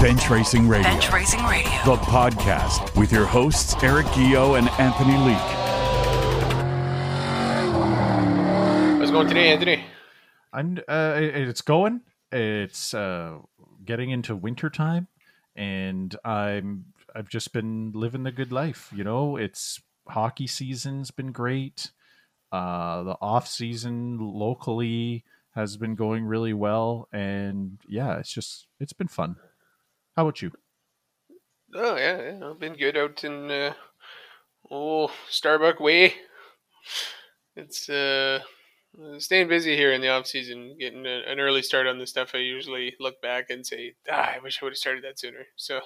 Bench Racing Radio, Bench Racing Radio. the podcast with your hosts Eric Gio and Anthony Leake. How's it going today, Anthony? I'm uh, it's going. It's uh, getting into winter time, and I'm I've just been living the good life. You know, it's hockey season's been great. Uh, the off season locally has been going really well, and yeah, it's just it's been fun. How about you? Oh yeah, yeah, I've been good out in uh, old Starbuck Way. It's uh, staying busy here in the off season, getting a, an early start on the stuff. I usually look back and say, ah, I wish I would have started that sooner. So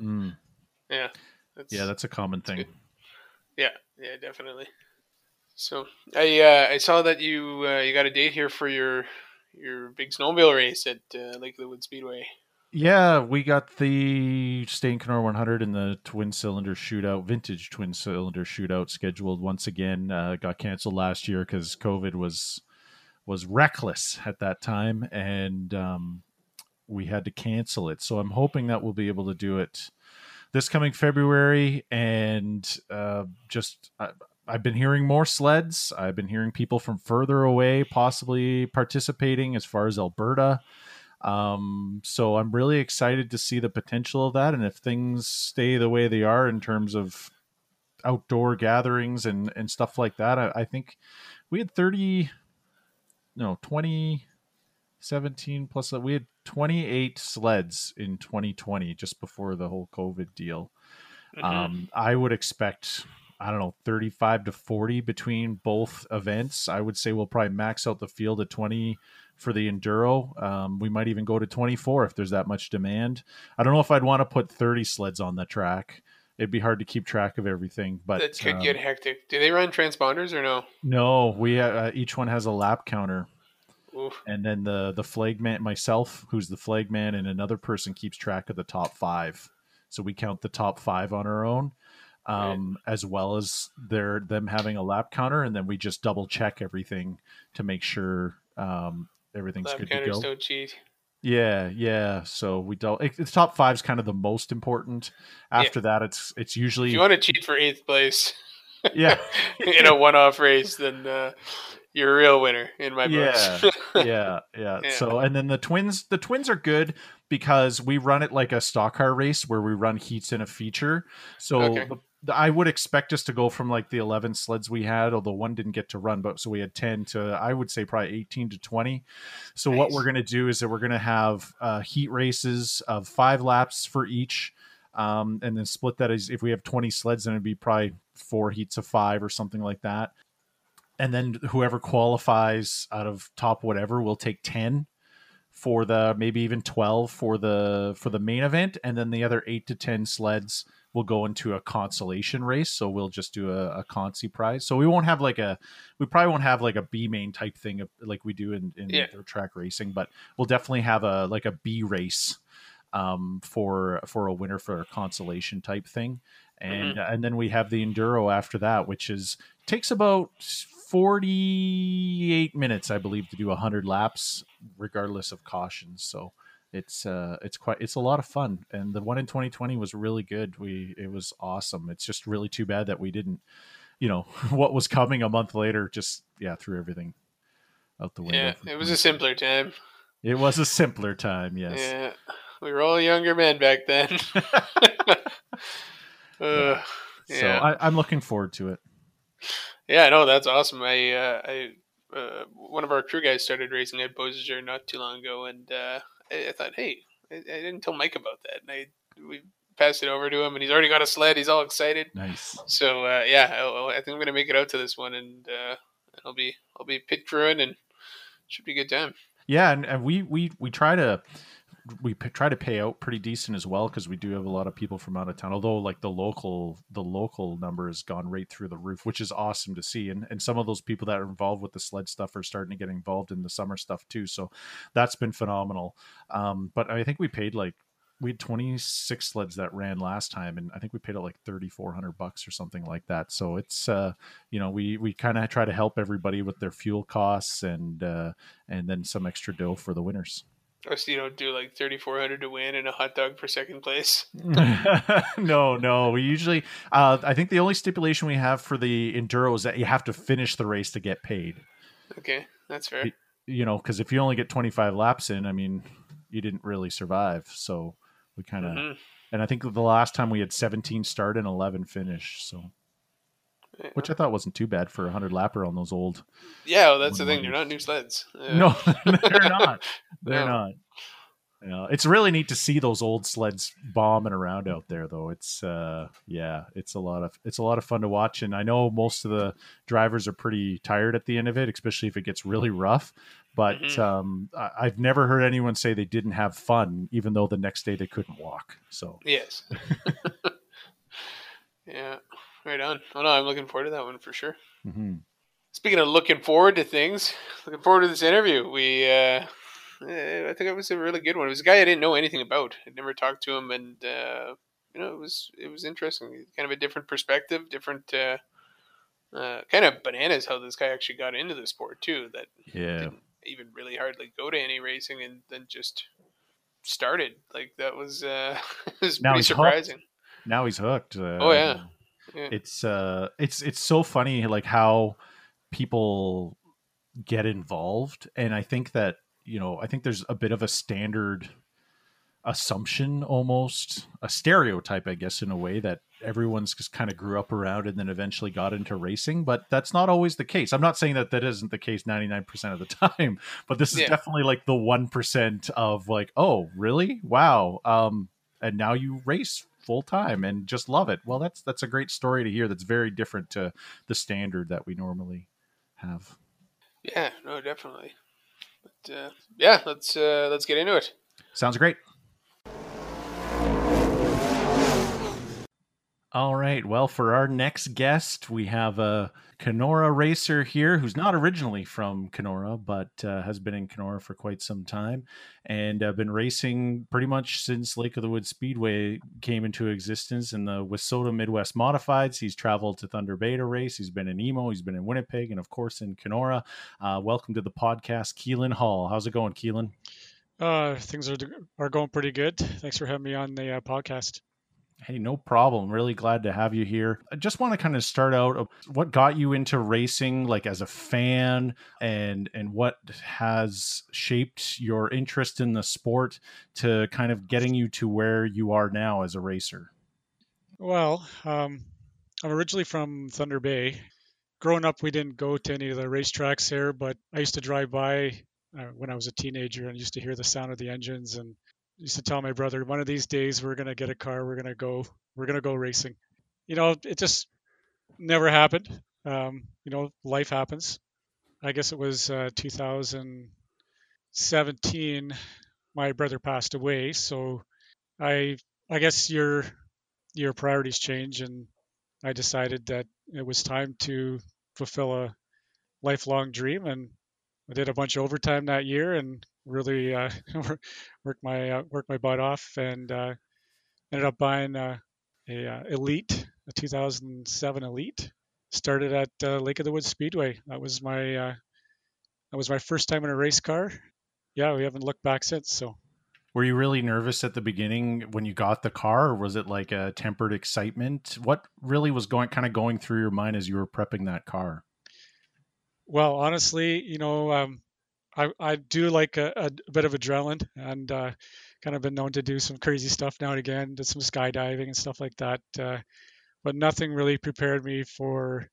Mm, yeah, that's, yeah, that's a common thing. good. yeah, yeah, definitely. So I uh, I saw that you uh, you got a date here for your your big snowmobile race at uh, Lake of the Speedway. Yeah, we got the Stain Kenora 100 and the twin cylinder shootout, vintage twin cylinder shootout scheduled once again. Uh, got canceled last year because COVID was was reckless at that time, and um, we had to cancel it. So I'm hoping that we'll be able to do it this coming February. And uh, just I, I've been hearing more sleds. I've been hearing people from further away possibly participating, as far as Alberta. Um, so I'm really excited to see the potential of that. And if things stay the way they are in terms of outdoor gatherings and, and stuff like that, I, I think we had 30, no, 20, 17 plus, we had 28 sleds in 2020 just before the whole COVID deal. Mhm. Um, I would expect, I don't know, 35 to 40 between both events. I would say we'll probably max out the field at 20 for the enduro. Um, we might even go to 24 if there's that much demand. I don't know if I'd want to put 30 sleds on the track. It'd be hard to keep track of everything, but that could um, get hectic. Do they run transponders or no? no. We uh, each one has a lap counter, Oof. and then the the flag man, myself, who's the flag man, and another person keeps track of the top five. So we count the top five on our own, um, as well as their them having a lap counter, and then we just double check everything to make sure um, everything's Lap good to go. don't cheat. Yeah, yeah. So we don't. It, the top five's kind of the most important. After that, it's it's If usually you want to cheat for eighth place yeah, in a one-off race, then uh, you're a real winner in my yeah, books. yeah, yeah. Yeah. So and then the twins, the twins are good because we run it like a stock car race where we run heats in a feature. So Okay. the- I would expect us to go from like the eleven sleds we had, although one didn't get to run, but so we had ten to I would say probably eighteen to twenty. So what we're gonna do is that we're gonna have uh, heat races of five laps for each. Um, and then split that as if we have 20 sleds, then it'd be probably four heats of five or something like that and then whoever qualifies out of top whatever will take 10 for the maybe even 12 for the for the main event and then the other 8 to 10 sleds will go into a consolation race so we'll just do a, a consi prize. So we won't have like a we probably won't have like a b main type thing of- like we do in, in Yeah. track racing but we'll definitely have a like a b race um, for for a winner for a consolation type thing. And and then we have the enduro after that which is takes about 48 minutes i believe to do 100 laps regardless of cautions so it's uh it's quite it's a lot of fun and the one in 2020 was really good we it was awesome it's just really too bad that we didn't you know what was coming a month later just yeah threw everything out the window yeah, it was a simpler time. it was a simpler time yes Yeah, we were all younger men back then. uh, so yeah. I, i'm looking forward to it Yeah, no, that's awesome. I, uh, I, uh, one of our crew guys started racing at Beausejour not too long ago, and uh, I, I thought, hey, I, I didn't tell Mike about that, and I we passed it over to him, and he's already got a sled. He's all excited. nice So uh, yeah, I, I think I'm gonna make it out to this one, and uh, I'll be I'll be pit crewing, and should be a good time. Yeah, and, and we we we try to we p- try to pay out pretty decent as well because we do have a lot of people from out of town. Although like the local the local number has gone right through the roof, which is awesome to see. And and some of those people that are involved with the sled stuff are starting to get involved in the summer stuff too. So that's been phenomenal. Um, but I think we paid like we had 26 sleds that ran last time and i think we paid it like 3400 bucks or something like that so it's uh you know we we kind of try to help everybody with their fuel costs and uh and then some extra dough for the winners Oh, so you don't do like thirty four hundred to win and a hot dog for second place. no, no. We usually, uh, I think the only stipulation we have for the enduro is that you have to finish the race to get paid. Okay, that's fair. You know, because if you only get 25 laps in, I mean, you didn't really survive. So we kind of, Mhm. and I think the last time we had 17 start and 11 finish. So. Which I thought wasn't too bad for a 100 lapper on those old. Yeah, well, that's the thing. They're not new sleds. Uh, No, they're not. They're No. not. You know, it's really neat to see those old sleds bombing around out there, though. It's uh, yeah, it's a lot of it's a lot of fun to watch, and I know most of the drivers are pretty tired at the end of it, especially if it gets really rough. But Mhm. um, I've never heard anyone say they didn't have fun, even though the next day they couldn't walk. So Yes. yeah. Right on. Oh no, I'm looking forward to that one for sure. mhm. Speaking of looking forward to things, looking forward to this interview. We, uh, eh, I think it was a really good one. It was a guy I didn't know anything about. I'd never talked to him, and uh, you know, it was it was interesting. Kind of a different perspective, different, uh, uh, kind of bananas how this guy actually got into the sport too. That yeah, didn't even really hardly go to any racing, and then just started. Like that was uh, was Now pretty he's hooked. surprising. now he's hooked. Uh, Oh, yeah. Yeah. it's uh, it's it's so funny, like how people get involved, and I think that you know, I think there's a bit of a standard assumption, almost a stereotype, I guess, in a way that everyone's just kind of grew up around and then eventually got into racing, but that's not always the case. I'm not saying that that isn't the case 99% of the time, but this is Yeah. definitely like the 1% of like, oh, really? Wow. Um, and now you race full time and just love it. Well, that's that's a great story to hear. That's very different to the standard that we normally have. Yeah, no, definitely. But uh, yeah, let's uh, let's get into it. Sounds great. All right. Well, for our next guest, we have a Kenora racer here who's not originally from Kenora, but uh, has been in Kenora for quite some time and uh, been racing pretty much since Lake of the Woods Speedway came into existence in the Wissota Midwest Modifieds. He's traveled to Thunder Bay to race. He's been in Emo. He's been in Winnipeg and, of course, in Kenora. Uh, welcome to the podcast, Keelan Hall. How's it going, Keelan? Uh, things are are going pretty good. Thanks for having me on the uh, podcast. Hey, no problem. Really glad to have you here. I just want to kind of start out what got you into racing like as a fan and and what has shaped your interest in the sport to kind of getting you to where you are now as a racer. Well, um, I'm originally from Thunder Bay. Growing up, we didn't go to any of the racetracks here, but I used to drive by uh, when I was a teenager and used to hear the sound of the engines and used to tell my brother, one of these days we're gonna get a car, we're gonna go, we're gonna go racing. You know, it just never happened. Um, you know, life happens. I guess it was uh, 2017. My brother passed away, so I I guess your your priorities change, and I decided that it was time to fulfill a lifelong dream, and I did a bunch of overtime that year and really uh, worked my uh, worked my butt off, and uh, ended up buying uh, a uh, Elite, a 2007 Elite. Started at uh, Lake of the Woods Speedway. That was my uh, that was my first time in a race car. Yeah, we haven't looked back since. So Were you really nervous at the beginning when you got the car or was it like a tempered excitement? What really was going kind of going through your mind as you were prepping that car? Well, honestly, you know, um, I I do like a, a bit of adrenaline, and uh, kind of been known to do some crazy stuff now and again, did some skydiving and stuff like that. Uh, but nothing really prepared me for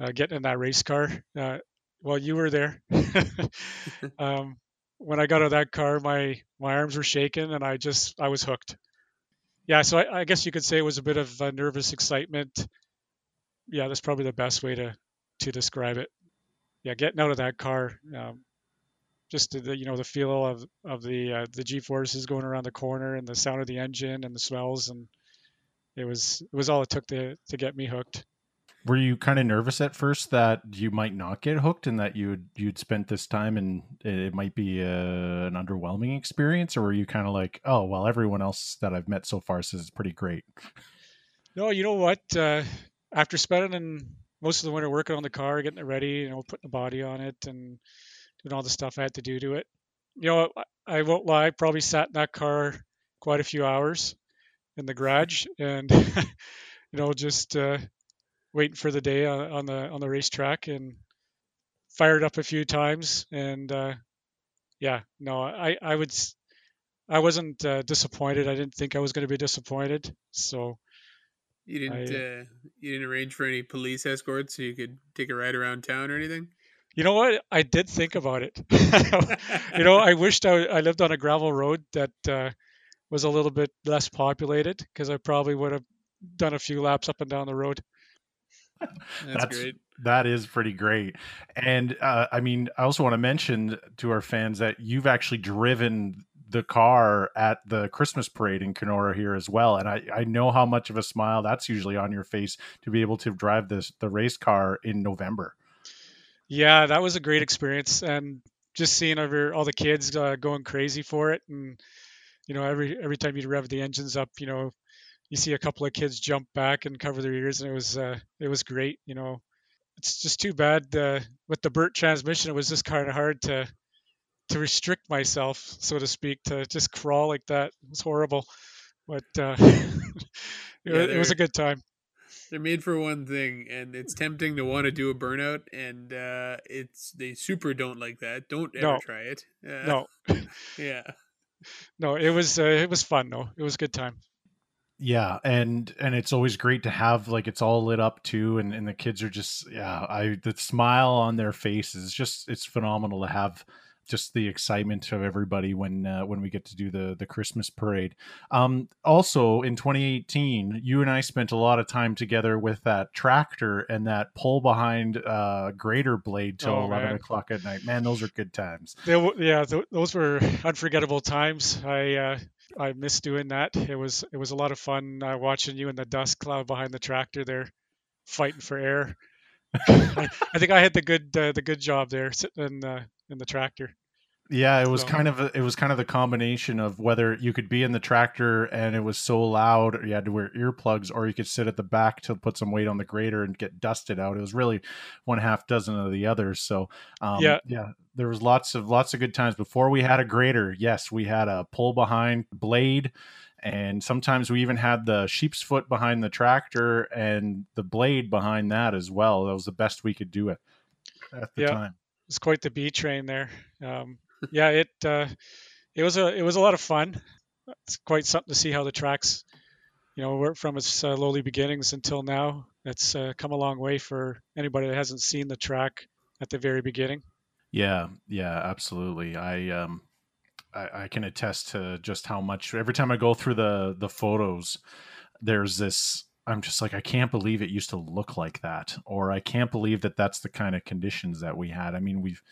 uh, getting in that race car. Uh, well, you were there. um, when I got out of that car, my my arms were shaking, and I just I was hooked. Yeah, so I, I guess you could say it was a bit of a nervous excitement. Yeah, that's probably the best way to to describe it yeah, getting out of that car, um, just the you know the feel of of the uh, the G forces going around the corner and the sound of the engine and the smells and it was it was all it took to to get me hooked. Were you kind of nervous at first that you might not get hooked and that you'd you'd spent this time and it might be uh an underwhelming experience, or were you kind of like, oh well, everyone else that I've met so far says it's pretty great? No, you know what? Uh, after spending most of the winter working on the car, getting it ready, you know, putting the body on it and doing all the stuff I had to do to it, you know, I, I won't lie, I probably sat in that car quite a few hours in the garage and you know just uh, waiting for the day on, on, the on the racetrack and fired up a few times and uh, yeah no I I would I wasn't uh, disappointed. I didn't think I was going to be disappointed so you didn't I, uh, you didn't arrange for any police escorts so you could take a ride around town or anything you know what? I did think about it. you know, I wished I, I, lived on a gravel road that uh, was a little bit less populated because I probably would have done a few laps up and down the road. That's, That's great. That is pretty great. And uh, I mean, I also want to mention to our fans that you've actually driven the car at the Christmas parade in Kenora here as well. And I, I know how much of a smile that's usually on your face to be able to drive this the race car in November. Yeah, that was a great experience, and just seeing over all the kids uh, going crazy for it, and you know, every every time you rev the engines up, you know, you see a couple of kids jump back and cover their ears, and it was uh, it was great. You know, it's just too bad uh, with the Bert transmission. It was just kind of hard to to restrict myself, so to speak, to just crawl like that. It was horrible, but uh, it, yeah, it was a good time they're made for one thing, and it's tempting to want to do a burnout, and uh, it's they super don't like that. Don't ever no. try it. Uh, no. yeah. No, it was uh, it was fun though. It was a good time. Yeah, and and it's always great to have like it's all lit up too, and and the kids are just yeah, I the smile on their faces just it's phenomenal to have just the excitement of everybody when uh, when we get to do the the Christmas parade. Um, also, in 2018, you and I spent a lot of time together with that tractor and that pull behind uh, grader blade till oh, 11 man. o'clock at night. Man, those are good times. They, yeah, th- those were unforgettable times. I uh, I miss doing that. It was it was a lot of fun uh, watching you in the dust cloud behind the tractor there, fighting for air. I, I, think I had the good uh, the good job there sitting in the in the tractor. Yeah, it was so. kind of a, it was kind of the combination of whether you could be in the tractor and it was so loud, or you had to wear earplugs, or you could sit at the back to put some weight on the grader and get dusted out. It was really one half dozen of the others. So um, yeah, yeah, there was lots of lots of good times before we had a grader. Yes, we had a pull behind blade, and sometimes we even had the sheep's foot behind the tractor and the blade behind that as well. That was the best we could do it at the yeah. time. It's quite the B train there. Um, yeah, it uh, it was a it was a lot of fun. It's quite something to see how the tracks, you know, work from its uh, lowly beginnings until now. It's uh, come a long way for anybody that hasn't seen the track at the very beginning. Yeah, yeah, absolutely. I um, I, I can attest to just how much. Every time I go through the the photos, there's this I'm just like, I can't believe it used to look like that, or I can't believe that that's the kind of conditions that we had. I mean, we've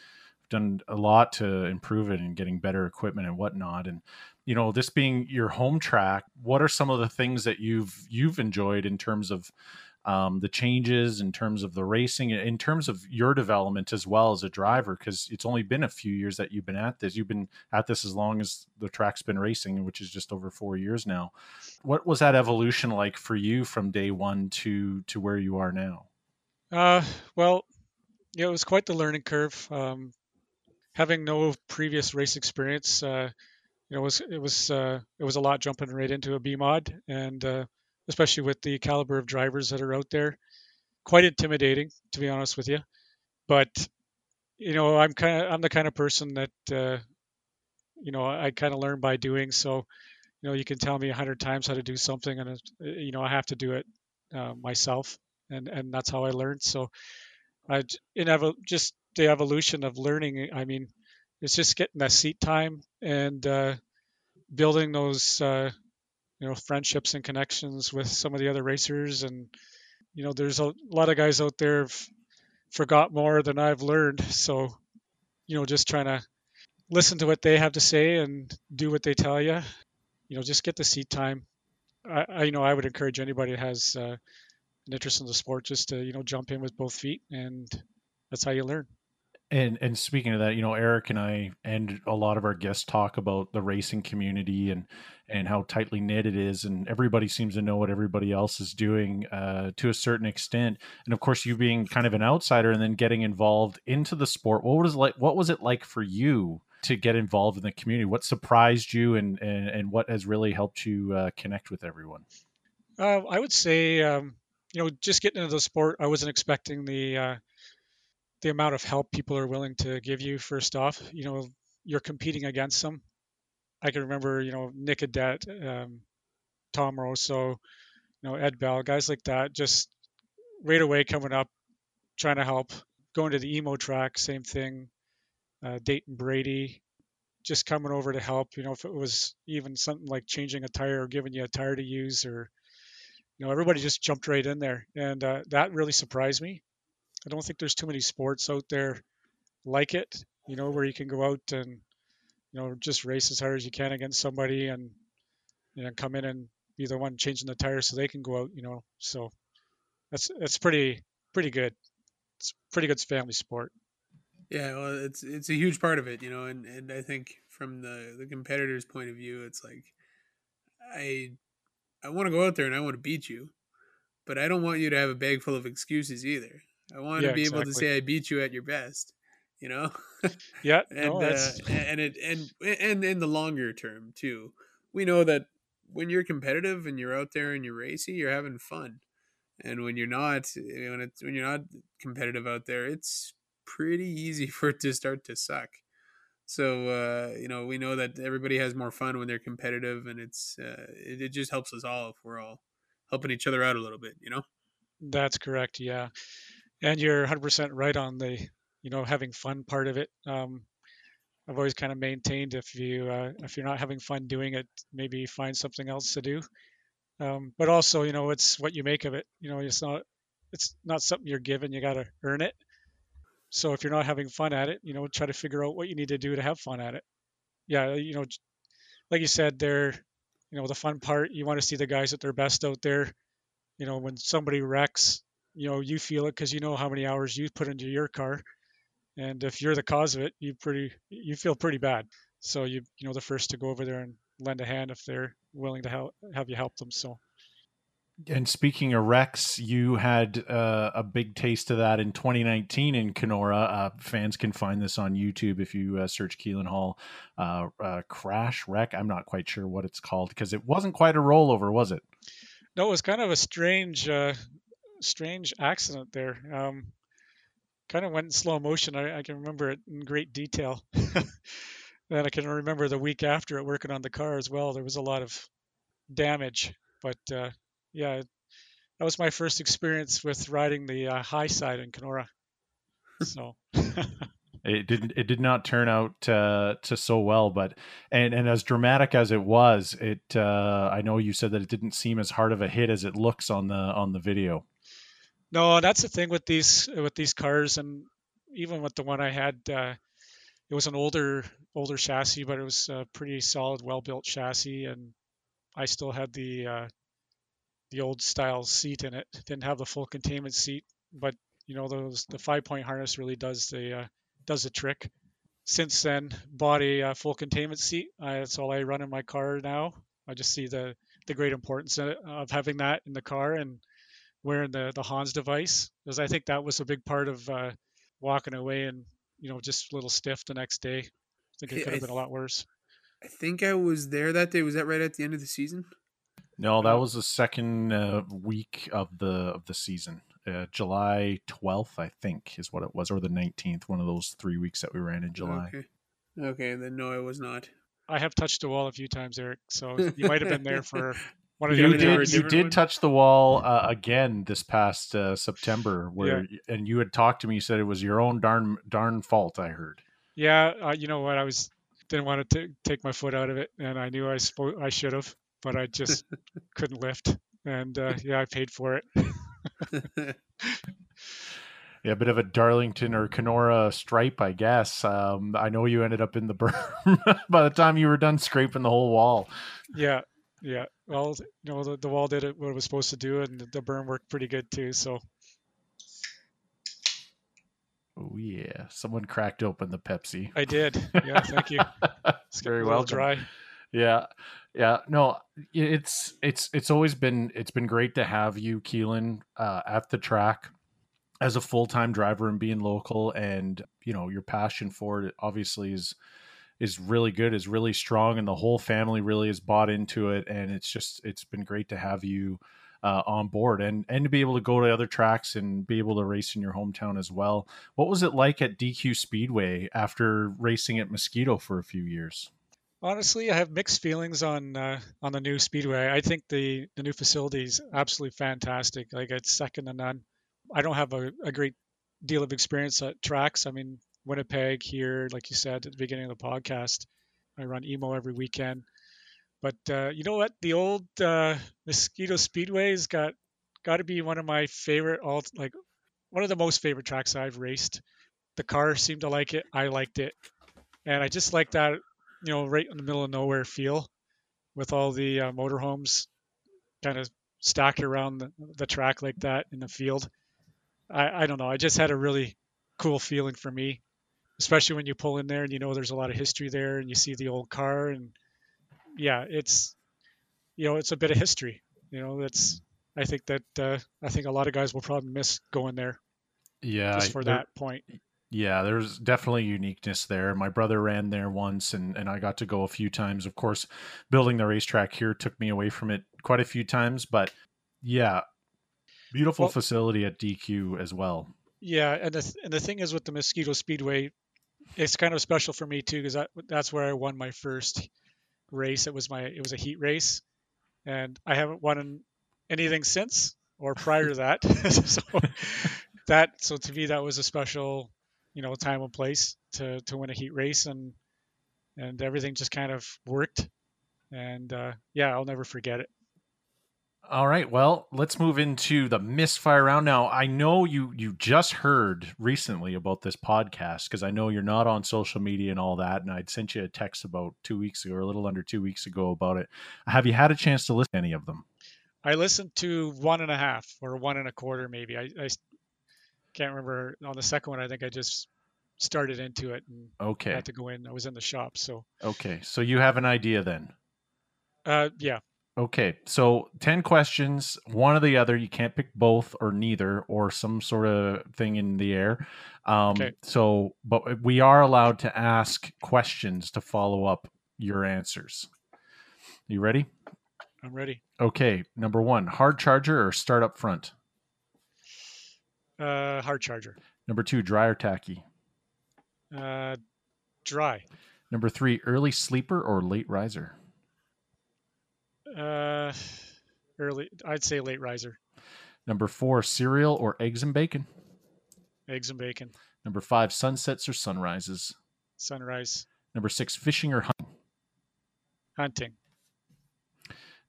done a lot to improve it and getting better equipment and whatnot. And you know, this being your home track, what are some of the things that you've you've enjoyed in terms of um, the changes, in terms of the racing, in terms of your development as well as a driver? Because it's only been a few years that you've been at this. You've been at this as long as the track's been racing, which is just over four years now. What was that evolution like for you from day one to to where you are now? Uh, well, yeah, it was quite the learning curve. Um, having no previous race experience, uh, you know, it was it was uh, it was a lot jumping right into a B mod, and uh, especially with the caliber of drivers that are out there, quite intimidating to be honest with you. But you know, I'm kind of I'm the kind of person that uh, you know I kind of learn by doing. So you know, you can tell me a hundred times how to do something, and you know I have to do it uh, myself, and and that's how I learned. So I in just the evolution of learning. I mean, it's just getting that seat time and uh, building those uh, you know friendships and connections with some of the other racers. And you know, there's a lot of guys out there have forgot more than I've learned. So you know, just trying to listen to what they have to say and do what they tell you. You know, just get the seat time. I, I you know I would encourage anybody that has uh, an interest in the sport just to you know jump in with both feet and that's how you learn. And and speaking of that, you know, Eric and I and a lot of our guests talk about the racing community and and how tightly knit it is, and everybody seems to know what everybody else is doing uh, to a certain extent. And of course, you being kind of an outsider and then getting involved into the sport, what was like? What was it like for you to get involved in the community? What surprised you, and and, and what has really helped you uh, connect with everyone? Uh, I would say, um, you know, just getting into the sport, I wasn't expecting the uh, the amount of help people are willing to give you. First off, you know, you're competing against them. I can remember, you know, Nick Adet, um, Tom Rosso, you know, Ed Bell, guys like that, just right away coming up, trying to help. Going to the emo track, same thing. Uh, Dayton Brady, just coming over to help. You know, if it was even something like changing a tire or giving you a tire to use, or you know, everybody just jumped right in there, and uh, that really surprised me. I don't think there's too many sports out there like it. You know, where you can go out and you know just race as hard as you can against somebody and you know come in and be the one changing the tires so they can go out. You know, so that's that's pretty pretty good. It's pretty good family sport. Yeah, well, it's it's a huge part of it, you know, and, and I think from the the competitor's point of view, it's like I I want to go out there and I want to beat you, but I don't want you to have a bag full of excuses either. I want Yeah, to be able to say I beat you at your best, you know. Yeah, and no, uh, and it and and in the longer term too, we know that when you're competitive and you're out there and you're racy, you're having fun, and when you're not, when it's when you're not competitive out there, it's pretty easy for it to start to suck. So uh, you know, we know that everybody has more fun when they're competitive, and it's uh, it, it just helps us all if we're all helping each other out a little bit, you know. That's correct. Yeah, and you're 100% right on the you know having fun part of it. Um, I've always kind of maintained if you uh, if you're not having fun doing it, maybe find something else to do. Um, but also, you know, it's what you make of it. You know, it's not it's not something you're given. You got to earn it. So if you're not having fun at it, you know, try to figure out what you need to do to have fun at it. Yeah, you know, like you said, there, you know, the fun part. You want to see the guys at their best out there. You know, when somebody wrecks, you know, you feel it because you know how many hours you put into your car, and if you're the cause of it, you pretty you feel pretty bad. So you you know the first to go over there and lend a hand if they're willing to help have you help them. So And speaking of wrecks, you had uh, a big taste of that in 2019 in Kenora. Uh, fans can find this on YouTube if you uh, search Keelan Hall uh, uh, crash wreck. I'm not quite sure what it's called because it wasn't quite a rollover, was it? no, it was kind of a strange uh, strange accident there. Um, kind of went in slow motion. I, I can remember it in great detail. and I can remember the week after it working on the car as well. There was a lot of damage, but uh, yeah, that was my first experience with riding the uh, high side in Kenora. So It didn't. It did not turn out uh, to so well, but and and as dramatic as it was, it. Uh, I know you said that it didn't seem as hard of a hit as it looks on the on the video. No, that's the thing with these with these cars, and even with the one I had, uh, it was an older older chassis, but it was a pretty solid, well built chassis, and I still had the uh, the old style seat in it. Didn't have the full containment seat, but you know those the five point harness really does the uh, does the trick. Since then, bought a uh, full containment seat. Uh, that's all I run in my car now. I just see the the great importance of, of having that in the car and wearing the the Hans device, because I think that was a big part of uh, walking away and you know just a little stiff the next day. I think it could have been a lot worse. I think I was there that day. Was that right at the end of the season? No, that was the second uh, week of the of the season. Uh, July 12th, I think, is what it was, or the 19th. One of those three weeks that we ran in July. Okay. Okay, then no, I was not. I have touched the wall a few times, Eric, so you might have been there for of You You other there were did. You did one? touch the wall uh, again this past uh, September, where and you had talked to me. You said it was your own darn darn fault. I heard. Yeah, uh, you know what? I was didn't want to t- take my foot out of it, and I knew I spo- I should have, but I just couldn't lift, and uh, yeah, I paid for it. Yeah, a bit of a Darlington or Kenora stripe, I guess. Um, I know you ended up in the berm by the time you were done scraping the whole wall. Yeah, yeah. Well, you know, the, the wall did it what it was supposed to do, and the, the burn worked pretty good too. So Oh yeah, someone cracked open the Pepsi. I did. Yeah, thank you. It's Very getting a little welcome. Dry. Yeah, yeah. No, it's it's it's always been it's been great to have you, Keelan, uh, at the track as a full time driver and being local, and you know your passion for it obviously is is really good, is really strong, and the whole family really is bought into it. And it's just it's been great to have you uh, on board and and to be able to go to other tracks and be able to race in your hometown as well. What was it like at DQ Speedway after racing at Mosquito for a few years? Honestly, I have mixed feelings on uh, on the new speedway. I think the the new facility is absolutely fantastic. Like it's second to none. I don't have a, a great deal of experience at tracks. I mean, Winnipeg here, like you said at the beginning of the podcast, I run emo every weekend. But uh, you know what? The old uh, Mosquito Speedway's got got to be one of my favorite, all like one of the most favorite tracks I've raced. The car seemed to like it. I liked it, and I just like that you know, right in the middle of nowhere feel with all the uh, motorhomes kind of stacked around the, the, track like that in the field. I, I don't know. I just had a really cool feeling for me, especially when you pull in there and you know there's a lot of history there and you see the old car and yeah, it's you know it's a bit of history. You know, that's I think that uh, I think a lot of guys will probably miss going there. Yeah, just for that point. Yeah, there's definitely uniqueness there. My brother ran there once and, and I got to go a few times. Of course, building the racetrack here took me away from it quite a few times, but yeah, beautiful well, facility at DQ as well. Yeah, and the, and the thing is with the Mosquito Speedway, it's kind of special for me too because that, that's where I won my first race. It was my it was a heat race, and I haven't won anything since or prior to that. so that so to me that was a special you know time and place to to win a heat race and and everything just kind of worked and uh, yeah i'll never forget it all right well let's move into the misfire round now i know you you just heard recently about this podcast because i know you're not on social media and all that and i'd sent you a text about two weeks ago or a little under two weeks ago about it have you had a chance to listen to any of them i listened to one and a half or one and a quarter maybe i, I can't remember on the second one. I think I just started into it and okay had to go in. I was in the shop, so okay. So you have an idea then? Uh, yeah. Okay, so 10 questions, one or the other. You can't pick both or neither or some sort of thing in the air. Um, okay. So, but we are allowed to ask questions to follow up your answers. You ready? I'm ready. Okay, number one hard charger or start up front? Uh, hard charger. Number two, dry or tacky? Uh, dry. Number three, early sleeper or late riser? Uh, early. I'd say late riser. Number four, cereal or eggs and bacon? Eggs and bacon. Number five, sunsets or sunrises? Sunrise. Number six, fishing or hunting? Hunting.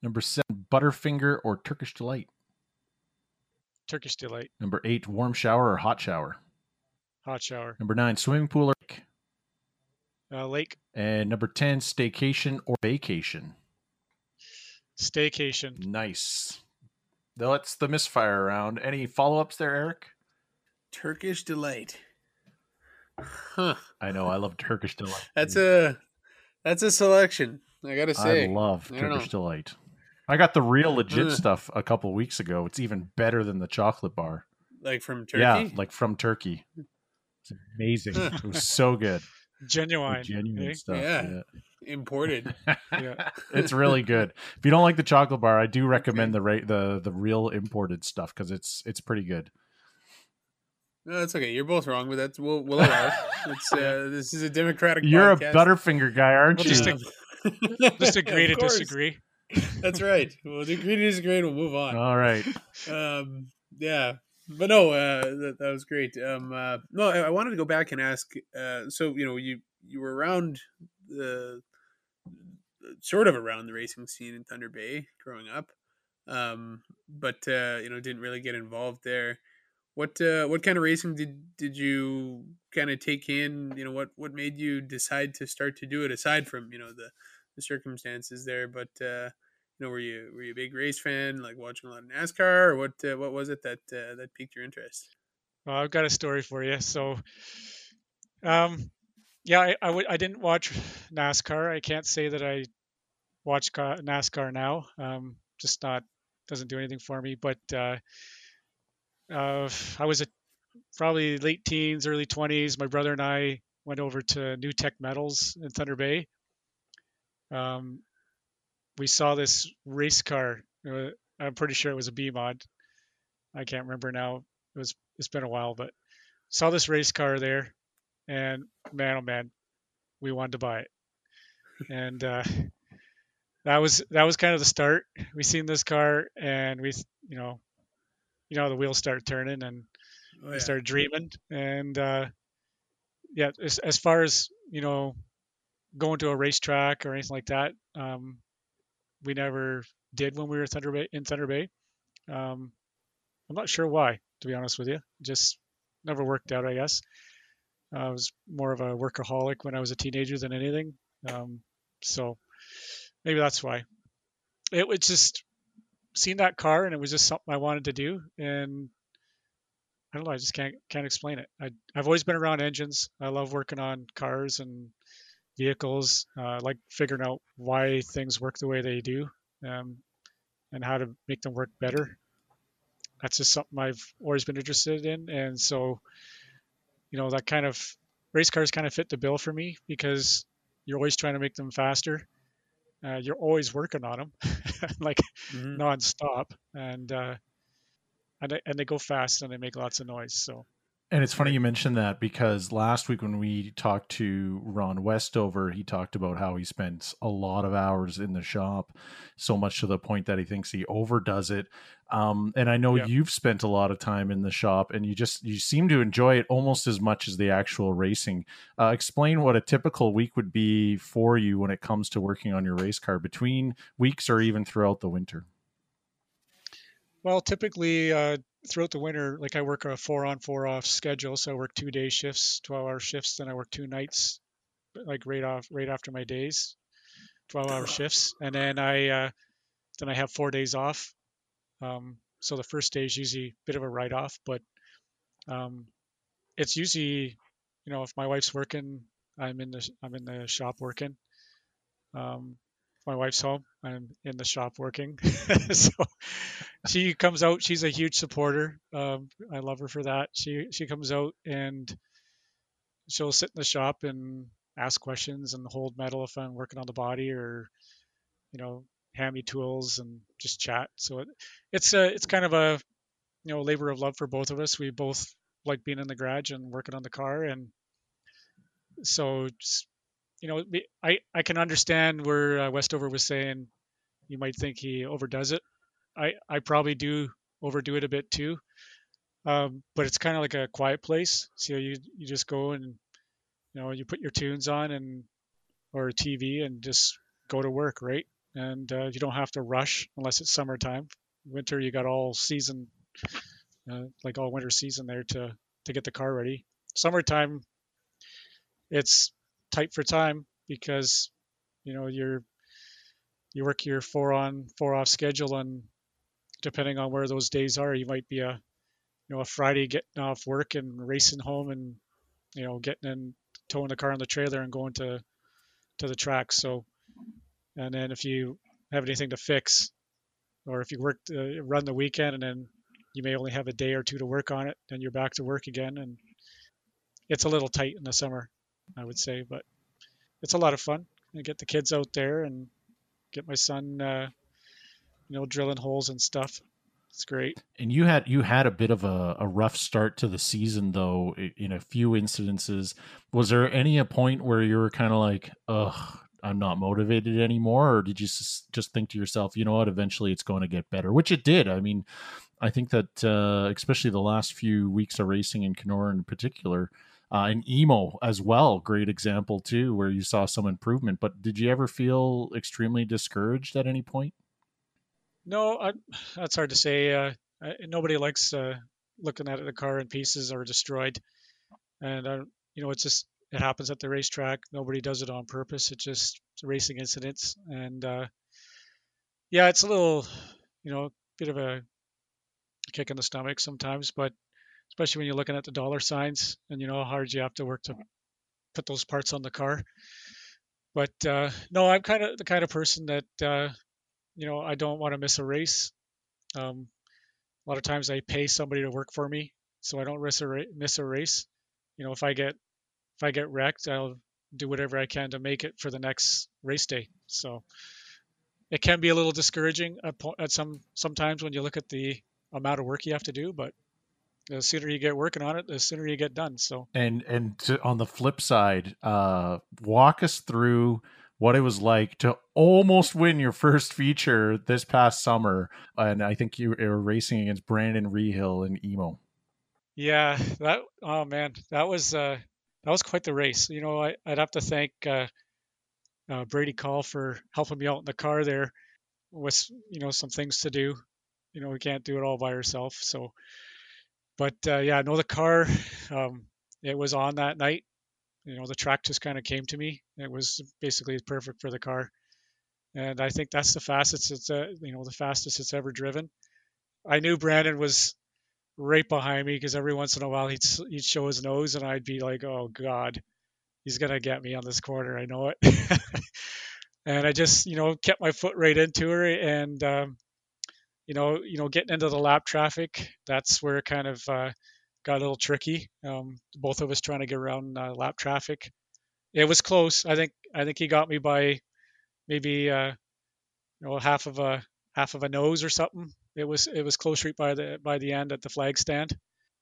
Number seven, Butterfinger or Turkish delight? Turkish delight. Number eight, warm shower or hot shower? Hot shower. Number nine, swimming pool or lake? Uh, lake. And number 10, staycation or vacation? Staycation. Nice. That's the misfire round. Any follow ups there, Eric? Turkish delight. Huh. I know. I love Turkish delight. That's mm. a that's a selection. I gotta say. I love I Turkish delight. I got the real legit stuff a couple weeks ago. It's even better than the chocolate bar. Like from Turkey? Yeah, like from Turkey. It's amazing. it was so good. Genuine. Genuine eh? stuff. Yeah. yeah. Imported. yeah. It's really good. If you don't like the chocolate bar, I do recommend the ra- the the real imported stuff because it's it's pretty good. No, that's okay. You're both wrong, but that's we'll we'll allow. it's uh, this is a democratic. You're podcast. a Butterfinger guy, aren't we'll you? Just, just agree to disagree. That's right. We'll agree to disagree and we'll move on. All right. Um, yeah. But no, uh, that, that was great. Um, uh, no, I, I wanted to go back and ask. Uh, so you know, you you were around the sort of around the racing scene in Thunder Bay growing up, um, but uh, you know, didn't really get involved there. What uh, what kind of racing did did you kind of take in? You know, what what made you decide to start to do it aside from you know the the circumstances there. But uh, you know, were you were you a big race fan, like watching a lot of NASCAR, or what? Uh, what was it that uh, that piqued your interest? Well, I've got a story for you. So, um, yeah, I I, w- I didn't watch NASCAR. I can't say that I watch NASCAR now. Um, just not doesn't do anything for me. But uh, uh, I was a probably late teens, early 20s. My brother and I went over to New Tech Metals in Thunder Bay. Um, we saw this race car. Uh, I'm pretty sure it was a B mod. I can't remember now. It was it's been a while, but saw this race car there, and man, oh man, we wanted to buy it, and uh, that was that was kind of the start. We seen this car, and we, you know, you know, the wheels start turning, and Oh, we yeah. started dreaming, and uh, yeah, as, as far as you know, going to a racetrack or anything like that, um, we never did when we were Thunder Bay, in Thunder Bay. Um, I'm not sure why, to be honest with you. Just never worked out, I guess. I was more of a workaholic when I was a teenager than anything. Um, so maybe that's why. It was just seeing that car, and it was just something I wanted to do, and I don't know. I just can't can't explain it. I, I've always been around engines. I love working on cars and vehicles. Uh, like figuring out why things work the way they do, um, and how to make them work better. That's just something I've always been interested in, and so you know that kind of race cars kind of fit the bill for me because you're always trying to make them faster. Uh, you're always working on them, like Mhm. nonstop, and uh, and and they go fast and they make lots of noise. So And it's funny you mentioned that because last week when we talked to Ron Westover, he talked about how he spends a lot of hours in the shop, so much to the point that he thinks he overdoes it. Um, and I know Yeah. you've spent a lot of time in the shop, and you just you seem to enjoy it almost as much as the actual racing. Uh, explain what a typical week would be for you when it comes to working on your race car between weeks or even throughout the winter. Well, typically uh, throughout the winter, like I work a four on, four off schedule. So I work two day shifts, 12 hour shifts. Then I work two nights, like right off, right after my days, 12 hour shifts. And then I, uh, then I have four days off. Um, so the first day is usually a bit of a write off, but um, it's usually, you know, if my wife's working, I'm in the, I'm in the shop working. Um, my wife's home, I'm in the shop working. so she comes out. She's a huge supporter. Um, I love her for that. She she comes out and she'll sit in the shop and ask questions and hold metal if I'm working on the body or you know hand me tools and just chat. So it, it's a it's kind of a you know labor of love for both of us. We both like being in the garage and working on the car and so just, you know I I can understand where uh, Westover was saying you might think he overdoes it. I I probably do overdo it a bit too. Um, but it's kind of like a quiet place. So you you just go and you know you put your tunes on and or TV and just go to work, right? And uh, you don't have to rush unless it's summertime. Winter you got all season, uh, like all winter season there to to get the car ready. Summertime, it's tight for time because you know you're you work your four on four off schedule and depending on where those days are you might be a you know a friday getting off work and racing home and you know getting in towing the car on the trailer and going to to the track. So and then if you have anything to fix or if you work uh, run the weekend and then you may only have a day or two to work on it then you're back to work again and it's a little tight in the summer i would say but it's a lot of fun and get the kids out there and get my son uh, you know drilling holes and stuff it's great And you had you had a bit of a, a rough start to the season, though. In a few incidences, was there any a point where you were kind of like, "Ugh, I'm not motivated anymore," or did you just think to yourself, "You know what? Eventually, it's going to get better," which it did. I mean, I think that uh, especially the last few weeks of racing in Kenora in particular, uh, and emo as well, great example too, where you saw some improvement. But did you ever feel extremely discouraged at any point? no I, that's hard to say uh, I, nobody likes uh, looking at the car in pieces or destroyed and uh, you know it's just it happens at the racetrack nobody does it on purpose it's just racing incidents and uh, yeah it's a little you know bit of a kick in the stomach sometimes but especially when you're looking at the dollar signs and you know how hard you have to work to put those parts on the car. But uh, no i'm kind of the kind of person that uh, you know i don't want to miss a race. Um, a lot of times i pay somebody to work for me so i don't miss a, ra- miss a race. You know if i get if I get wrecked, I'll do whatever I can to make it for the next race day. So it can be a little discouraging at, at some sometimes when you look at the amount of work you have to do, but the sooner you get working on it, the sooner you get done. So and and to, on the flip side, uh, walk us through what it was like to almost win your first feature this past summer, and I think you were racing against Brandon Rehill and Emo. Yeah, that oh man, that was uh, that was quite the race. You know, I, would have to thank uh, uh, Brady Call for helping me out in the car there with you know some things to do. You know, we can't do it all by ourselves. So, but uh, yeah, I know the car. Um, it was on that night. You know, the track just kind of came to me. It was basically perfect for the car, and I think that's the fastest it's uh, you know the fastest it's ever driven. I knew Brandon was right behind me because every once in a while he'd he'd show his nose and I'd be like, oh god, he's gonna get me on this corner. I know it. and I just you know kept my foot right into her and um, you know you know getting into the lap traffic. That's where it kind of uh, got a little tricky. Um, both of us trying to get around uh, lap traffic. It was close. I think I think he got me by maybe uh, you know half of a half of a nose or something. It was it was close right by the by the end at the flag stand.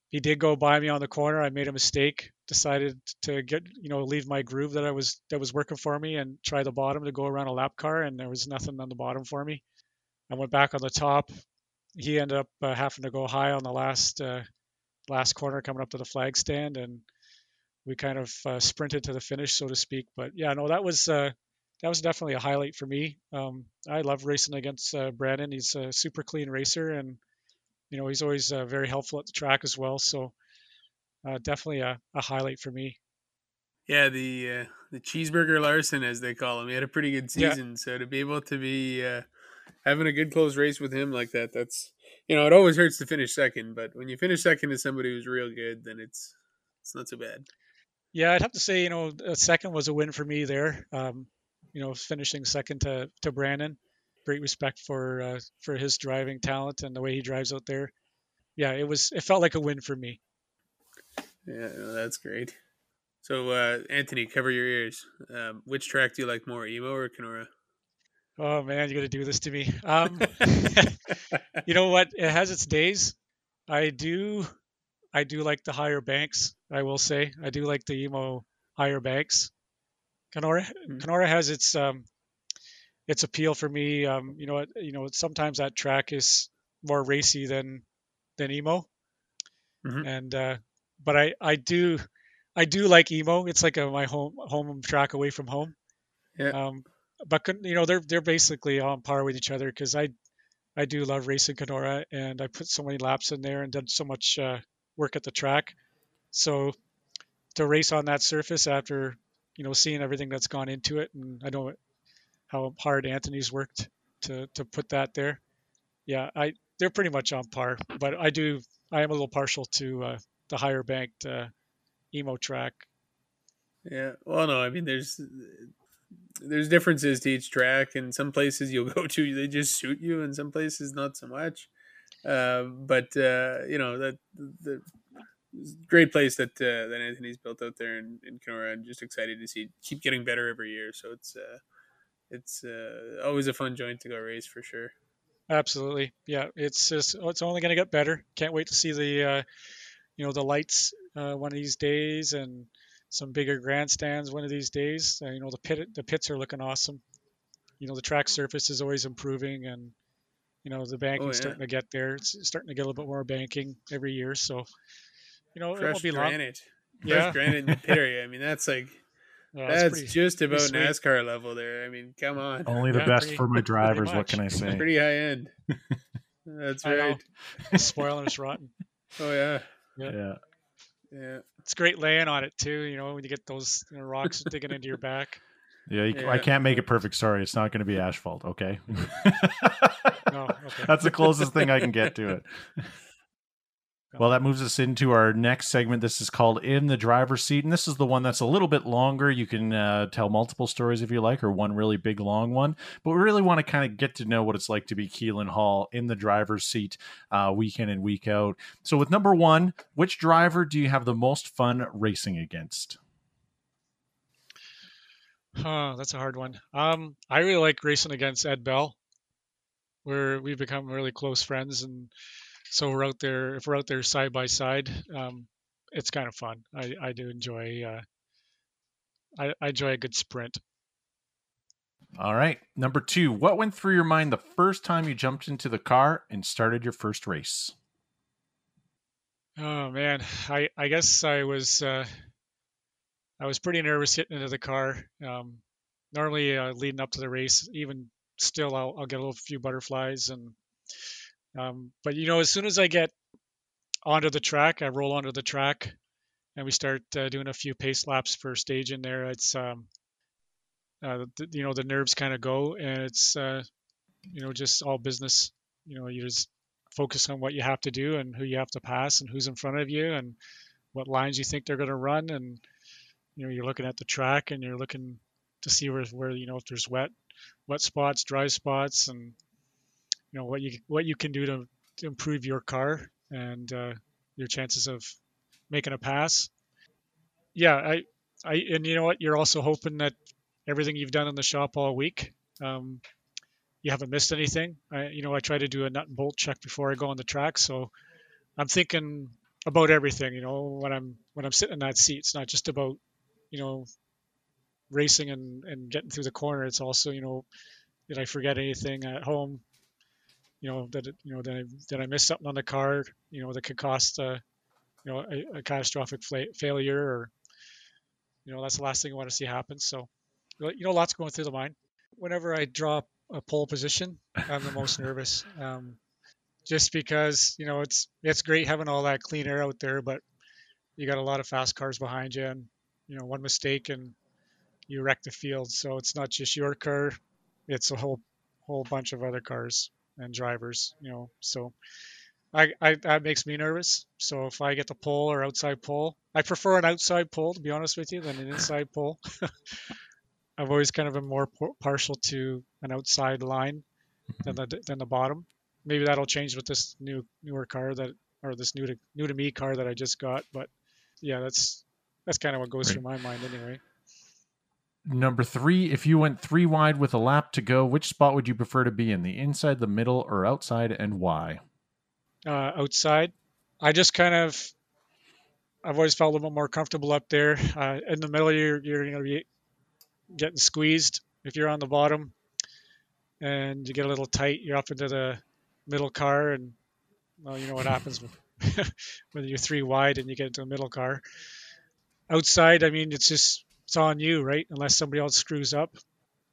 He did go by me on the corner. I made a mistake. Decided to get you know leave my groove that I was that was working for me and try the bottom to go around a lap car, and there was nothing on the bottom for me. I went back on the top. He ended up uh, having to go high on the last uh, last corner coming up to the flag stand, and we kind of uh, sprinted to the finish, so to speak. But yeah, no, that was uh, that was definitely a highlight for me. Um, I love racing against uh, Brandon. He's a super clean racer, and you know he's always uh, very helpful at the track as well. So uh, definitely a, a, highlight for me. Yeah, the uh, the cheeseburger Larson, as they call him, he had a pretty good season. Yeah. So to be able to be uh, having a good close race with him like that, that's you know it always hurts to finish second, but when you finish second to somebody who's real good, then it's it's not so bad. Yeah, I'd have to say, you know, a second was a win for me there. Um, you know, finishing second to, to Brandon. Great respect for uh, for his driving talent and the way he drives out there. Yeah, it was it felt like a win for me. Yeah, that's great. So, uh, Anthony, cover your ears. Um, which track do you like more, Emo or Kenora? Oh man, you're gonna do this to me. Um, you know what? It has its days. I do, I do like the higher banks. I will say, I do like the emo higher banks. Kenora mm-hmm. Kenora has its um, its appeal for me. Um, you know, what, you know, sometimes that track is more racy than than emo, mm-hmm. and uh, but I I do I do like emo. It's like a, my home home track away from home. Yeah. Um, but you know they're they're basically on par with each other because I I do love racing Kenora and I put so many laps in there and done so much uh, work at the track. So to race on that surface after you know, seeing everything that's gone into it, and I know how hard Anthony's worked to to put that there. Yeah, I they're pretty much on par, but I do I am a little partial to uh, the higher banked uh, emo track. Yeah, well, no, I mean there's there's differences to each track, and some places you'll go to they just suit you, and some places not so much. Uh, but uh, you know that the great place that uh, that Anthony's built out there in, in Kenora. I'm just excited to see keep getting better every year. So it's uh, it's uh, always a fun joint to go race for sure. Absolutely, yeah. It's just it's only going to get better. Can't wait to see the uh, you know the lights uh, one of these days and some bigger grandstands one of these days. Uh, you know the pit the pits are looking awesome. You know the track surface is always improving and you know the banking's oh, yeah. starting to get there. It's starting to get a little bit more banking every year. So you know, Fresh it won't be granite. long. Fresh yeah. granite in the pit area. I mean, that's like yeah, that's, pretty, just about NASCAR level there. I mean, come on. Only the yeah, best pretty, for my drivers. What can I say? Pretty high end. That's right. Spoiling us rotten. Oh yeah. yeah. Yeah. Yeah. It's great laying on it too. You know, when you get those you know, rocks digging into your back. Yeah, you, yeah, I can't make it perfect. Sorry, it's not going to be asphalt. Okay. no, okay. That's the closest thing I can get to it. Well, that moves us into our next segment. This is called In the Driver's Seat. And this is the one that's a little bit longer. You can uh, tell multiple stories if you like, or one really big, long one. But we really want to kind of get to know what it's like to be Keelan Hall in the driver's seat uh, week in and week out. So, with number one, which driver do you have the most fun racing against? Huh, that's a hard one. Um, I really like racing against Ed Bell. Where we've become really close friends, and so we're out there. If we're out there side by side, um, it's kind of fun. I, I do enjoy. Uh, I, I enjoy a good sprint. All right. Number two, what went through your mind the first time you jumped into the car and started your first race? Oh man, I I guess I was uh, I was pretty nervous getting into the car. Um, normally uh, leading up to the race, even still, I'll, I'll get a little few butterflies and um, but you know, as soon as I get onto the track, I roll onto the track, and we start uh, doing a few pace laps per stage in there. It's um, uh, the, you know the nerves kind of go, and it's uh, you know just all business. You know, you just focus on what you have to do and who you have to pass and who's in front of you and what lines you think they're going to run and you know you're looking at the track and you're looking to see where where you know if there's wet wet spots dry spots and you know what you what you can do to, to improve your car and uh, your chances of making a pass. Yeah i i and you know what? You're also hoping that everything you've done in the shop all week um, you haven't missed anything. I, you know i try to do a nut and bolt check before i go on the track so i'm thinking about everything you know when i'm when i'm sitting in that seat. It's not just about you know racing and, and getting through the corner. It's also you know did i forget anything at home you know that you know did I, I miss something on the car you know that could cost uh, you know a, a catastrophic fla- failure or you know that's the last thing I want to see happen. So you know lots going through the mind. Whenever I drop a pole position I'm the most nervous um, just because you know it's it's great having all that clean air out there but you got a lot of fast cars behind you and you know one mistake and you wreck the field. So it's not just your car it's a whole whole bunch of other cars and drivers, you know. So I, I that makes me nervous. So if I get the pole or outside pole, I prefer an outside pole to be honest with you than an inside pole. I've always kind of been more partial to an outside line than mm-hmm. the than the bottom. Maybe that'll change with this new newer car that or this new to new to me car that I just got. But yeah, that's that's kind of what goes right. through my mind anyway. Number three, if you went three wide with a lap to go, which spot would you prefer to be in? The inside, the middle, or outside, and why? Uh, outside. I just kind of, I've always felt a little bit more comfortable up there. Uh, in the middle, you're, you're going to be getting squeezed. If you're on the bottom and you get a little tight, you're up into the middle car, and well, you know what happens when you're three wide and you get into a middle car. Outside, I mean, it's just it's on you, right? Unless somebody else screws up,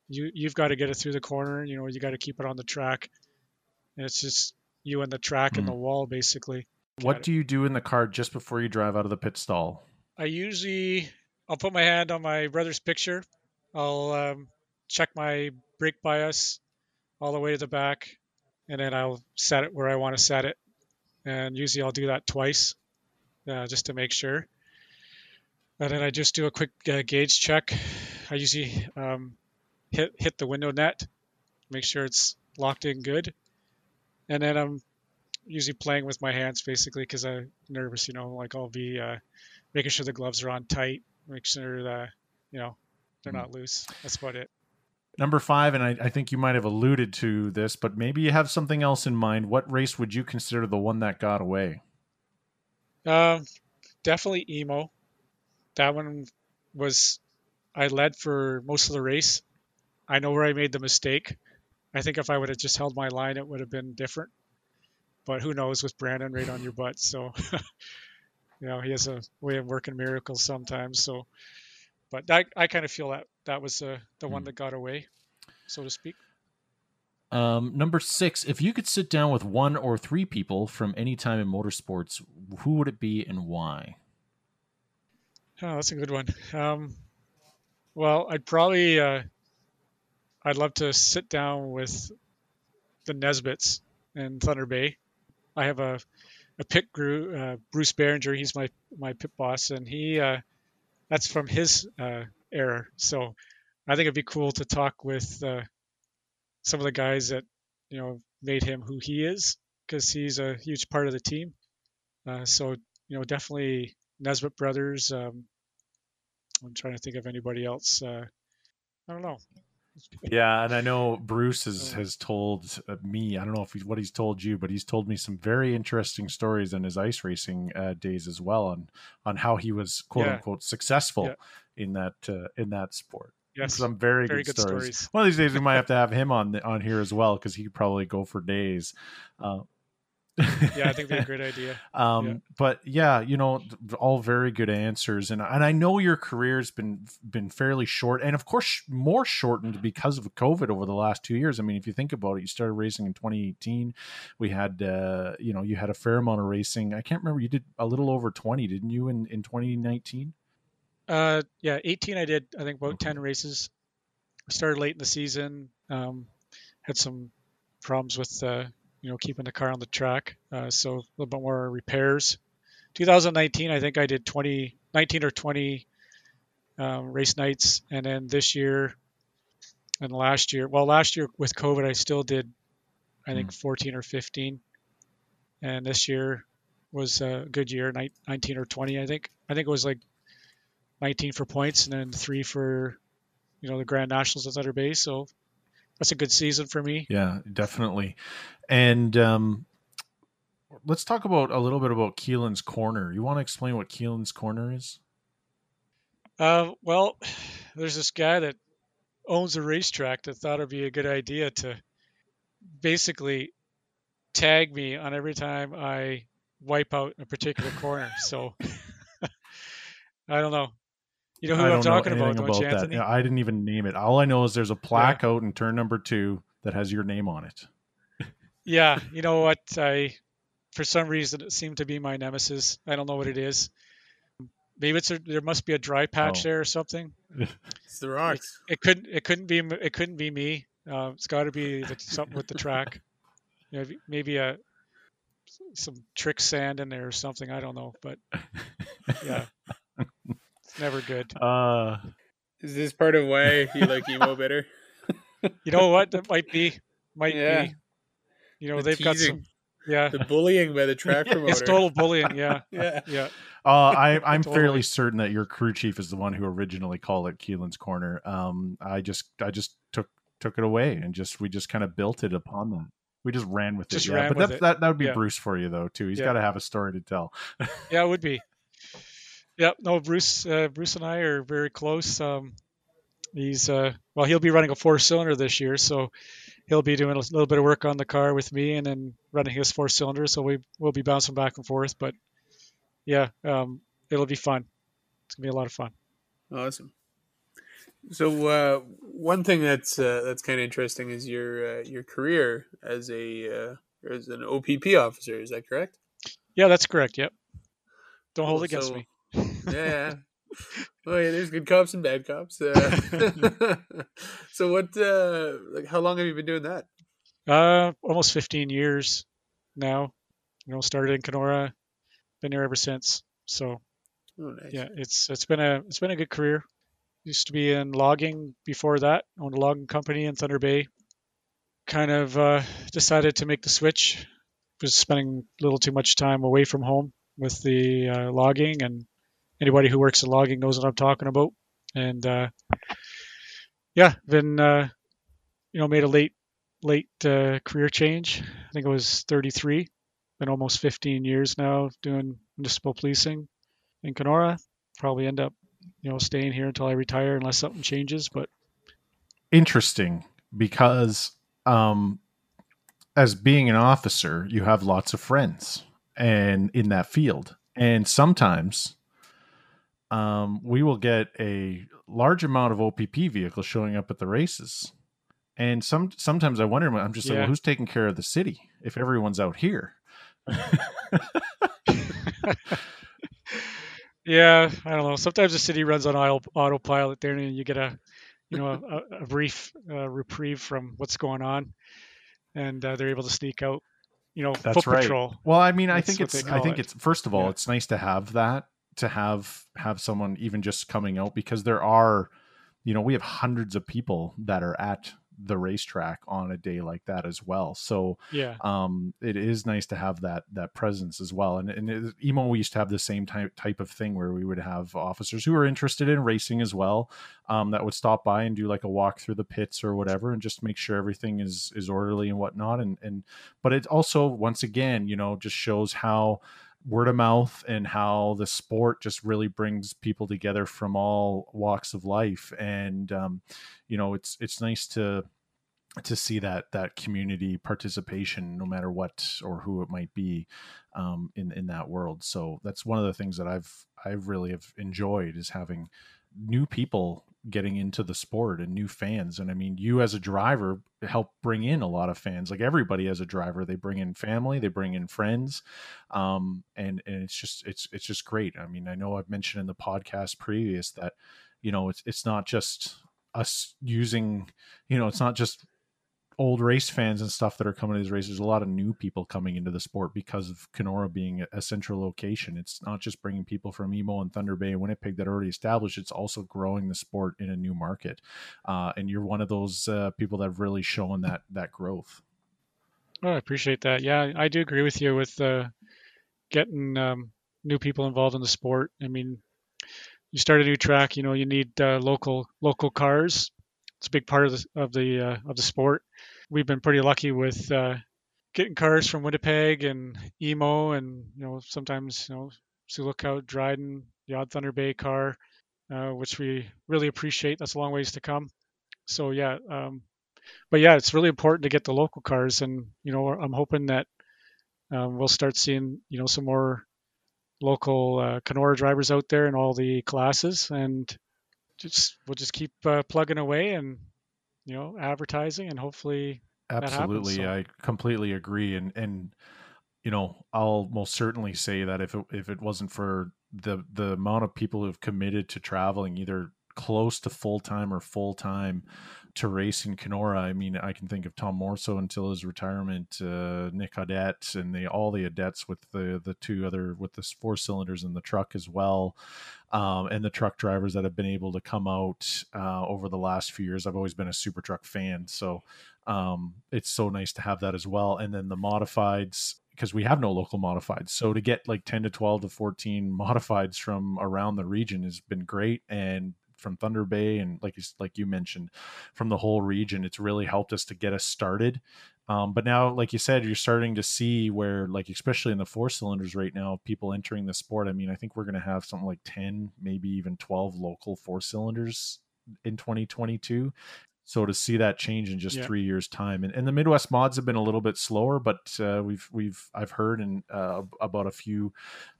you you've got to get it through the corner. You know, you got to keep it on the track. And it's just you and the track mm. and the hmm. wall, basically. What do you do in the car just before you drive out of the pit stall? I usually I'll put my hand on my brother's picture. I'll um, check my brake bias all the way to the back, and then I'll set it where I want to set it. And usually I'll do that twice, uh, just to make sure and then I just do a quick uh, gauge check. I usually um, hit hit the window net, make sure it's locked in good, and then I'm usually playing with my hands basically because I'm nervous. You know, like I'll be uh, making sure the gloves are on tight, make sure that you know they're mm. not loose. That's about it. Number five, and I, I, think you might have alluded to this, but maybe you have something else in mind. What race would you consider the one that got away? Um, definitely emo that one was I led for most of the race. I know where I made the mistake. I think if I would have just held my line, it would have been different. But who knows with Brandon right on your butt? So, you know, he has a way of working miracles sometimes. So, but I, I kind of feel that that was uh, the one hmm. that got away, so to speak. Um, number six, if you could sit down with one or three people from any time in motorsports, who would it be and why? Oh, that's a good one. Um, well, I'd probably, uh, I'd love to sit down with the Nesbitts in Thunder Bay. I have a, a pit crew, uh, Bruce Behringer. He's my my pit boss, and he, uh, that's from his uh, era. So I think it'd be cool to talk with uh, some of the guys that you know made him who he is, because he's a huge part of the team. Uh, so you know, definitely Nesbitt brothers. Um, I'm trying to think of anybody else. Uh, I don't know. Yeah, and I know Bruce has Uh. has told uh, me. I don't know if he's what he's told you, but he's told me some very interesting stories in his ice racing uh, days as well on on how he was quote Yeah. unquote successful Yeah. in that uh, in that sport. Yes, Some very, very good, good stories. stories. One of these days we might have to have him on the, on here as well because he could probably go for days. Uh, yeah, I think they're a great idea. um, Yeah. But yeah, you know, all very good answers, and and I know your career's been been fairly short, and of course more shortened because of COVID over the last two years. I mean, if you think about it, you started racing in 2018. We had, uh, you know, you had a fair amount of racing. I can't remember. You did a little over 20, didn't you, in in 2019? Uh, yeah, 18. I did. I think about Okay. 10 races. Started late in the season. Um, had some problems with uh, you know keeping the car on the track. Uh, so a little bit more repairs. 2019, I think I did 20, 19 or 20 um, race nights, and then this year and last year. Well, last year with COVID, I still did, I think 14 or 15, and this year was a good year, 19 or 20. I think. I think it was like 19 for points and then three for you know the Grand Nationals at Thunder Bay. So that's a good season for me. Yeah, definitely. And um, let's talk about a little bit about Keelan's Corner. You want to explain what Keelan's Corner is? Uh, well, there's this guy that owns a racetrack that thought it'd be a good idea to basically tag me on every time I wipe out a particular corner. So I don't know. You know who I I'm don't know talking about, anything don't you, that. Anthony? Yeah, I didn't even name it. All I know is there's a plaque out in turn number two that has your name on it. Yeah, you know what? I, for some reason, it seemed to be my nemesis. I don't know what it is. Maybe it's a, there must be a dry patch Oh. there or something. It's the rocks. It couldn't. It couldn't be. It couldn't be me. Uh, it's got to be the, something with the track. Maybe, maybe a some trick sand in there or something. I don't know, but yeah, it's never good. Uh, Is this part of why you like emo better? You know what? That might be. Might Yeah. be. You know, The they've got some. Yeah, The bullying by the track promoter. it's total bullying. Yeah, Yeah. yeah. uh, I, I'm Totally. fairly certain that your crew chief is the one who originally called it Keelan's Corner. Um, I just, I just took took it away and just we just kind of built it upon that. We just ran with Just it. Yeah, ran but with that, it. that that would be Yeah. Bruce for you though too. He's Yeah. got to have a story to tell. Yeah, it would be. Yeah, no, Bruce, uh, Bruce and I are very close. Um, he's uh, well, he'll be running a four-cylinder this year, so he'll be doing a little bit of work on the car with me, and then running his four-cylinder. So we will be bouncing back and forth. But yeah, um, it'll be fun. It's gonna be a lot of fun. Awesome. So uh, one thing that's uh, that's kind of interesting is your uh, your career as a uh, as an OPP officer. Is that correct? Yeah, that's correct. Yep. Don't hold it against So- me. Yeah. oh yeah, there's good cops and bad cops. Uh, so what? Uh, like, how long have you been doing that? Uh, almost 15 years now. You know, started in Kenora, been here ever since. So Oh, nice. yeah, it's it's been a it's been a good career. Used to be in logging before that. Owned a logging company in Thunder Bay. Kind of uh, decided to make the switch. Was spending a little too much time away from home with the uh, logging, and anybody who works in logging knows what I'm talking about. And uh, yeah, been uh, you know made a late late uh, career change. I think I was 33. Been almost 15 years now doing municipal policing in Kenora. Probably end up, you know, staying here until I retire unless something changes. But Interesting because um, as being an officer, you have lots of friends and in that field, and sometimes um, we will get a large amount of OPP vehicles showing up at the races. And some sometimes I wonder, I'm just like, well, who's taking care of the city if everyone's out here? yeah, I don't know. Sometimes the city runs on auto, autopilot there, and you get a, you know, a, a brief uh, reprieve from what's going on, and uh, they're able to sneak out. You know, That's foot right. patrol. Well, I mean, I think it's I think it. it's first of all, Yeah. it's nice to have that to have have someone even just coming out because there are you know, we have hundreds of people that are at the racetrack on a day like that as well. So Yeah. um, it is nice to have that that presence as well. And and it, emo we used to have the same type type of thing where we would have officers who were interested in racing as well um, that would stop by and do like a walk through the pits or whatever, and just make sure everything is is orderly and whatnot. And and but it also once again, you know, just shows how word of mouth and how the sport just really brings people together from all walks of life. And um, you know it's it's nice to to see that that community participation no matter what or who it might be um, in in that world. So that's one of the things that i've i've really have enjoyed is having new people getting into the sport and new fans and i mean you as a driver help bring in a lot of fans like everybody as a driver they bring in family they bring in friends um, and and it's just it's it's just great. I mean i know i've mentioned in the podcast previous that you know it's it's not just us using you know it's not just old race fans and stuff that are coming to these races. A lot of new people coming into the sport because of Kenora being a central location. It's not just bringing people from Emo and Thunder Bay and Winnipeg that are already established. It's also growing the sport in a new market. Uh, and you're one of those uh, people that have really shown that that growth. Oh, I appreciate that. Yeah, I do agree with you with uh, getting um, new people involved in the sport. I mean, you start a new track, you know, you need uh, local local cars. It's a big part of the of the uh, of the sport. We've been pretty lucky with uh, getting cars from Winnipeg and Emo, and you know sometimes you know Sioux Lookout, Dryden, the odd Thunder Bay car, uh, which we really appreciate. That's a long ways to come. So yeah, um, but yeah, it's really important to get the local cars, and you know I'm hoping that um, we'll start seeing you know some more local uh, Kenora drivers out there in all the classes, and just we'll just keep uh, plugging away and you know advertising, and hopefully that happens, Absolutely, so. I completely agree, and and you know I'll most certainly say that if it, if it wasn't for the the amount of people who've committed to traveling either close to full time or full time to race in Kenora, I mean I can think of Tom Morso until his retirement, uh, Nick Audette, and the all the Audettes with the the two other with the four cylinders in the truck as well um, and the truck drivers that have been able to come out uh, over the last few years. I've always been a super truck fan, so um, it's so nice to have that as well. And then the modifieds because we have no local modifieds, so to get like ten to twelve to fourteen modifieds from around the region has been great and from Thunder Bay and like you, like you mentioned from the whole region it's really helped us to get us started um, but now, like you said, you're starting to see where, like, especially in the four cylinders right now, people entering the sport. I mean, I think we're going to have something like 10, maybe even 12 local four cylinders in 2022. So to see that change in just Yeah. three years' time, and, and the Midwest mods have been a little bit slower, but uh, we've we've I've heard and uh, about a few,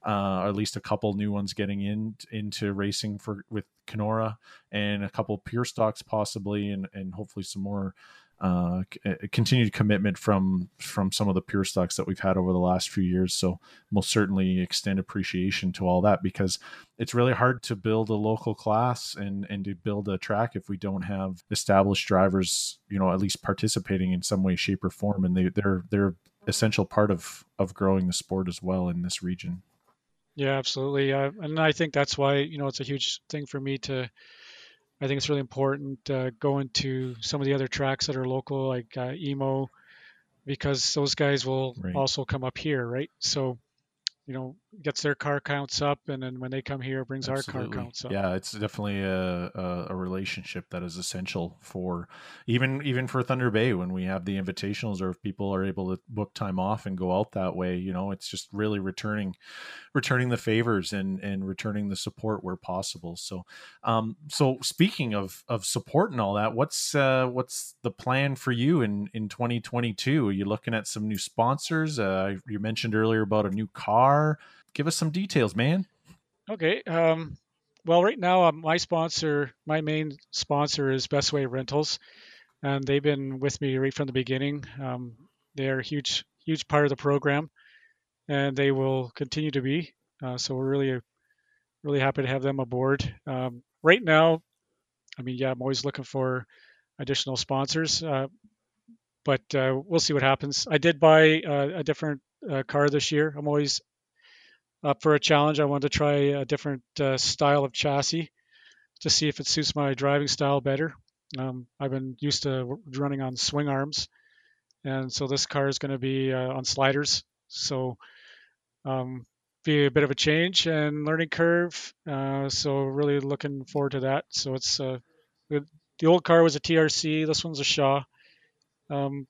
uh, or at least a couple new ones getting in into racing for with Kenora, and a couple pure stocks possibly, and and hopefully some more uh, c- uh, continued commitment from from some of the pure stocks that we've had over the last few years. So most certainly extend appreciation to all that because it's really hard to build a local class and and to build a track if we don't have established drivers, you know, at least participating in some way, shape, or form. And they they're they're essential part of of growing the sport as well in this region. Yeah, absolutely. Uh, and I think that's why, you know, it's a huge thing for me to, I think it's really important uh, going to some of the other tracks that are local, like uh, Emo, because those guys will Right. also come up here, right? So, you know, gets their car counts up, and then when they come here, brings our car counts up. Yeah, it's definitely a, a a relationship that is essential for even even for Thunder Bay when we have the invitationals or if people are able to book time off and go out that way. You know, it's just really returning returning the favors and and returning the support where possible. So, um, so speaking of of support and all that, what's uh, what's the plan for you in in 2022? Are you looking at some new sponsors? Uh, you mentioned earlier about a new car. Give us some details, man. Okay. Um, well, right now, uh, my sponsor, my main sponsor is Bestway Rentals, and they've been with me right from the beginning. Um, they're a huge, huge part of the program, and they will continue to be. Uh, so we're really, really happy to have them aboard. Um, right now, I mean, yeah, I'm always looking for additional sponsors, uh, but uh, we'll see what happens. I did buy uh, a different uh, car this year. I'm always up for a challenge. I wanted to try a different uh, style of chassis to see if it suits my driving style better. Um, I've been used to running on swing arms, and so this car is going to be uh, on sliders. So um, be a bit of a change and learning curve. Uh, so really looking forward to that. So it's uh, the old car was a TRC. This one's a Shaw. Um,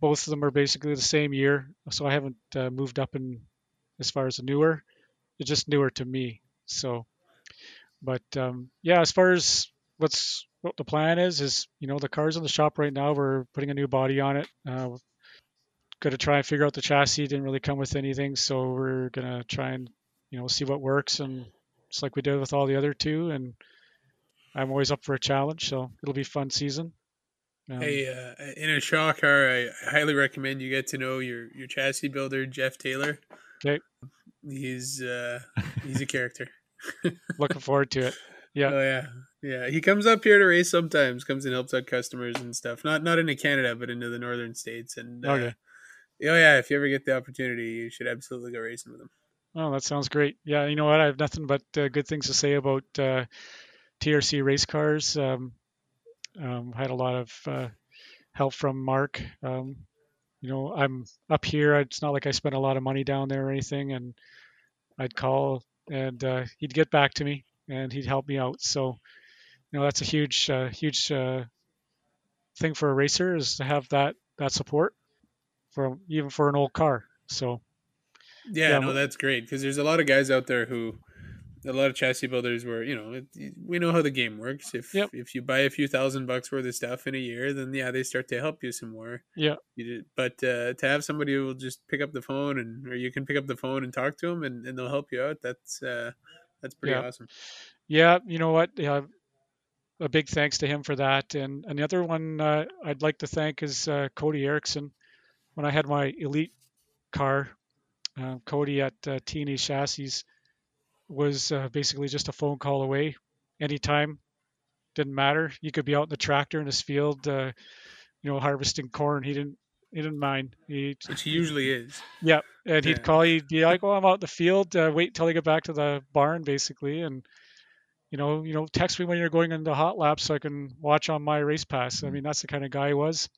both of them are basically the same year, so I haven't uh, moved up in as far as newer. It's just newer to me. So, but um, yeah, as far as what's what the plan is, is you know the car's in the shop right now. We're putting a new body on it. Uh, got to try and figure out the chassis. Didn't really come with anything, so we're gonna try and you know see what works and just like we did with all the other two. And I'm always up for a challenge, so it'll be fun season. Um, hey, uh, in a Shaw car, I highly recommend you get to know your your chassis builder, Jeff Taylor. Okay, he's uh, he's a character. Looking forward to it. Yeah. Oh yeah, yeah. He comes up here to race sometimes. Comes and helps out customers and stuff. Not not into Canada, but into the northern states. And uh, okay. Oh yeah, if you ever get the opportunity, you should absolutely go racing with him. Oh, that sounds great. Yeah, you know what? I have nothing but uh, good things to say about uh, TRC race cars. Um, um, had a lot of uh, help from Mark. Um, you know, I'm up here. It's not like I spent a lot of money down there or anything, and I'd call and uh, he'd get back to me and he'd help me out. So, you know, that's a huge, uh, huge uh, thing for a racer is to have that that support for even for an old car. So, yeah, yeah no, that's great because there's a lot of guys out there who a lot of chassis builders were, you know it, we know how the game works. If yep. if you buy a few thousand bucks worth of stuff in a year, then yeah, they start to help you some more. Yeah. But uh, to have somebody who will just pick up the phone and or you can pick up the phone and talk to them and, and they'll help you out. That's uh, that's pretty yeah. awesome. Yeah, you know what? Yeah, a big thanks to him for that. And another one uh, I'd like to thank is uh, Cody Erickson. When I had my elite car, uh, Cody at uh, T&E Chassis was uh, basically just a phone call away anytime. Didn't matter. You could be out in the tractor in his field, uh, you know, harvesting corn. He didn't. He didn't mind. He, Which he usually is. Yeah, and he'd call you. Be like, "Oh, I'm out in the field. Uh, wait until I get back to the barn, basically." And you know, you know, text me when you're going into hot laps so I can watch on my race pass. I mean, that's the kind of guy he was.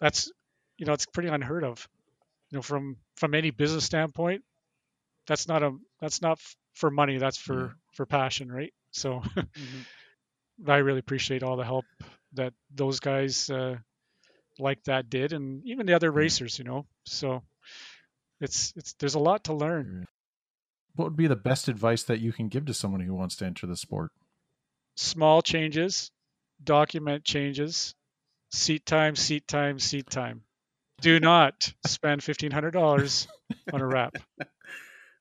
That's, you know, it's pretty unheard of. You know, from from any business standpoint, that's not a that's not for money that's for yeah. for passion right? So mm-hmm. i really appreciate all the help that those guys uh, like that did and even the other racers you know? So it's it's there's a lot to learn. What would be the best advice that you can give to someone who wants to enter the sport? Small changes document changes seat time seat time seat time. Do not spend $1500 on a wrap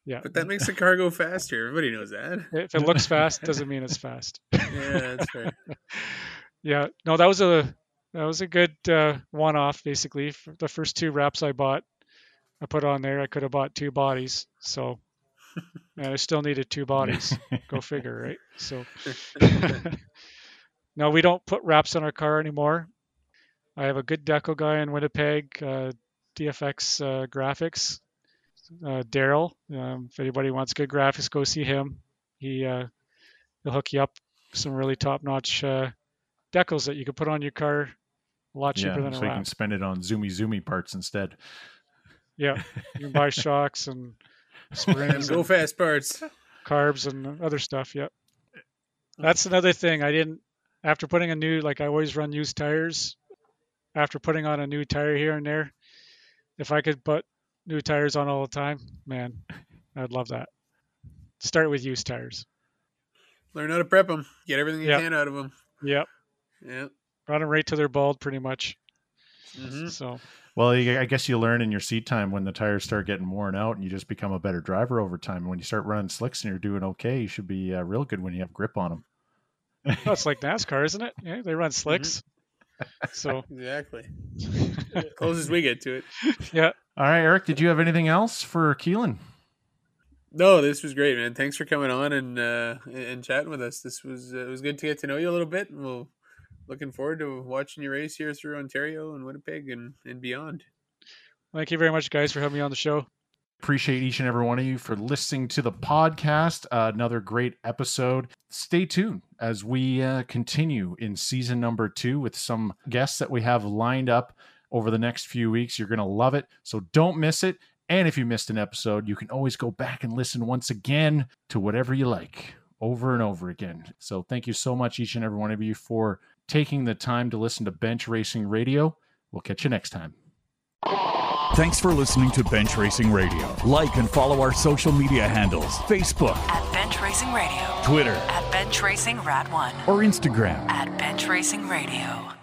yeah. But that makes the car go faster. Everybody knows that. If it looks fast, doesn't mean it's fast. yeah, that's right. yeah. No, that was a that was a good uh, one-off. Basically, For the first two wraps I bought, I put on there. I could have bought two bodies, so and I still needed two bodies. Go figure, right? So no, we don't put wraps on our car anymore. I have a good deco guy in Winnipeg, uh, DFX uh, Graphics uh, Daryl. Um, if anybody wants good graphics, go see him. He uh, he'll hook you up some really top-notch uh, decals that you can put on your car a lot cheaper yeah, than a so wrap. you can spend it on zoomy zoomy parts instead. Yeah, you can buy shocks and springs, go fast parts, carbs, and other stuff. Yep. That's another thing I didn't. After putting a new, like I always run used tires. After putting on a new tire here and there, if I could put new tires on all the time, man, I'd love that. Start with used tires. Learn how to prep them. Get everything you yep. can out of them. Yep. Yep. Run them right to their bald, pretty much. Mm-hmm. So. Well, I guess you learn in your seat time when the tires start getting worn out, and you just become a better driver over time. And when you start running slicks and you're doing okay, you should be uh, real good when you have grip on them. it's like NASCAR, isn't it? Yeah, they run slicks. Mm-hmm. So exactly. Closest we get to it. Yeah. All right, Eric, did you have anything else for Keelan? No, this was great, man. Thanks for coming on and uh, and chatting with us. This was uh, it was good to get to know you a little bit. And we'll looking forward to watching your race here through Ontario and Winnipeg and, and beyond. Thank you very much, guys, for having me on the show. Appreciate each and every one of you for listening to the podcast. Uh, another great episode. Stay tuned as we uh, continue in season number two with some guests that we have lined up over the next few weeks. You're going to love it. So don't miss it. And if you missed an episode, you can always go back and listen once again to whatever you like over and over again. So thank you so much, each and every one of you, for taking the time to listen to Bench Racing Radio. We'll catch you next time. Thanks for listening to Bench Racing Radio. Like and follow our social media handles Facebook, At Bench Racing Radio. Twitter, At Bench Racing Rad 1. or Instagram. At Bench Racing Radio.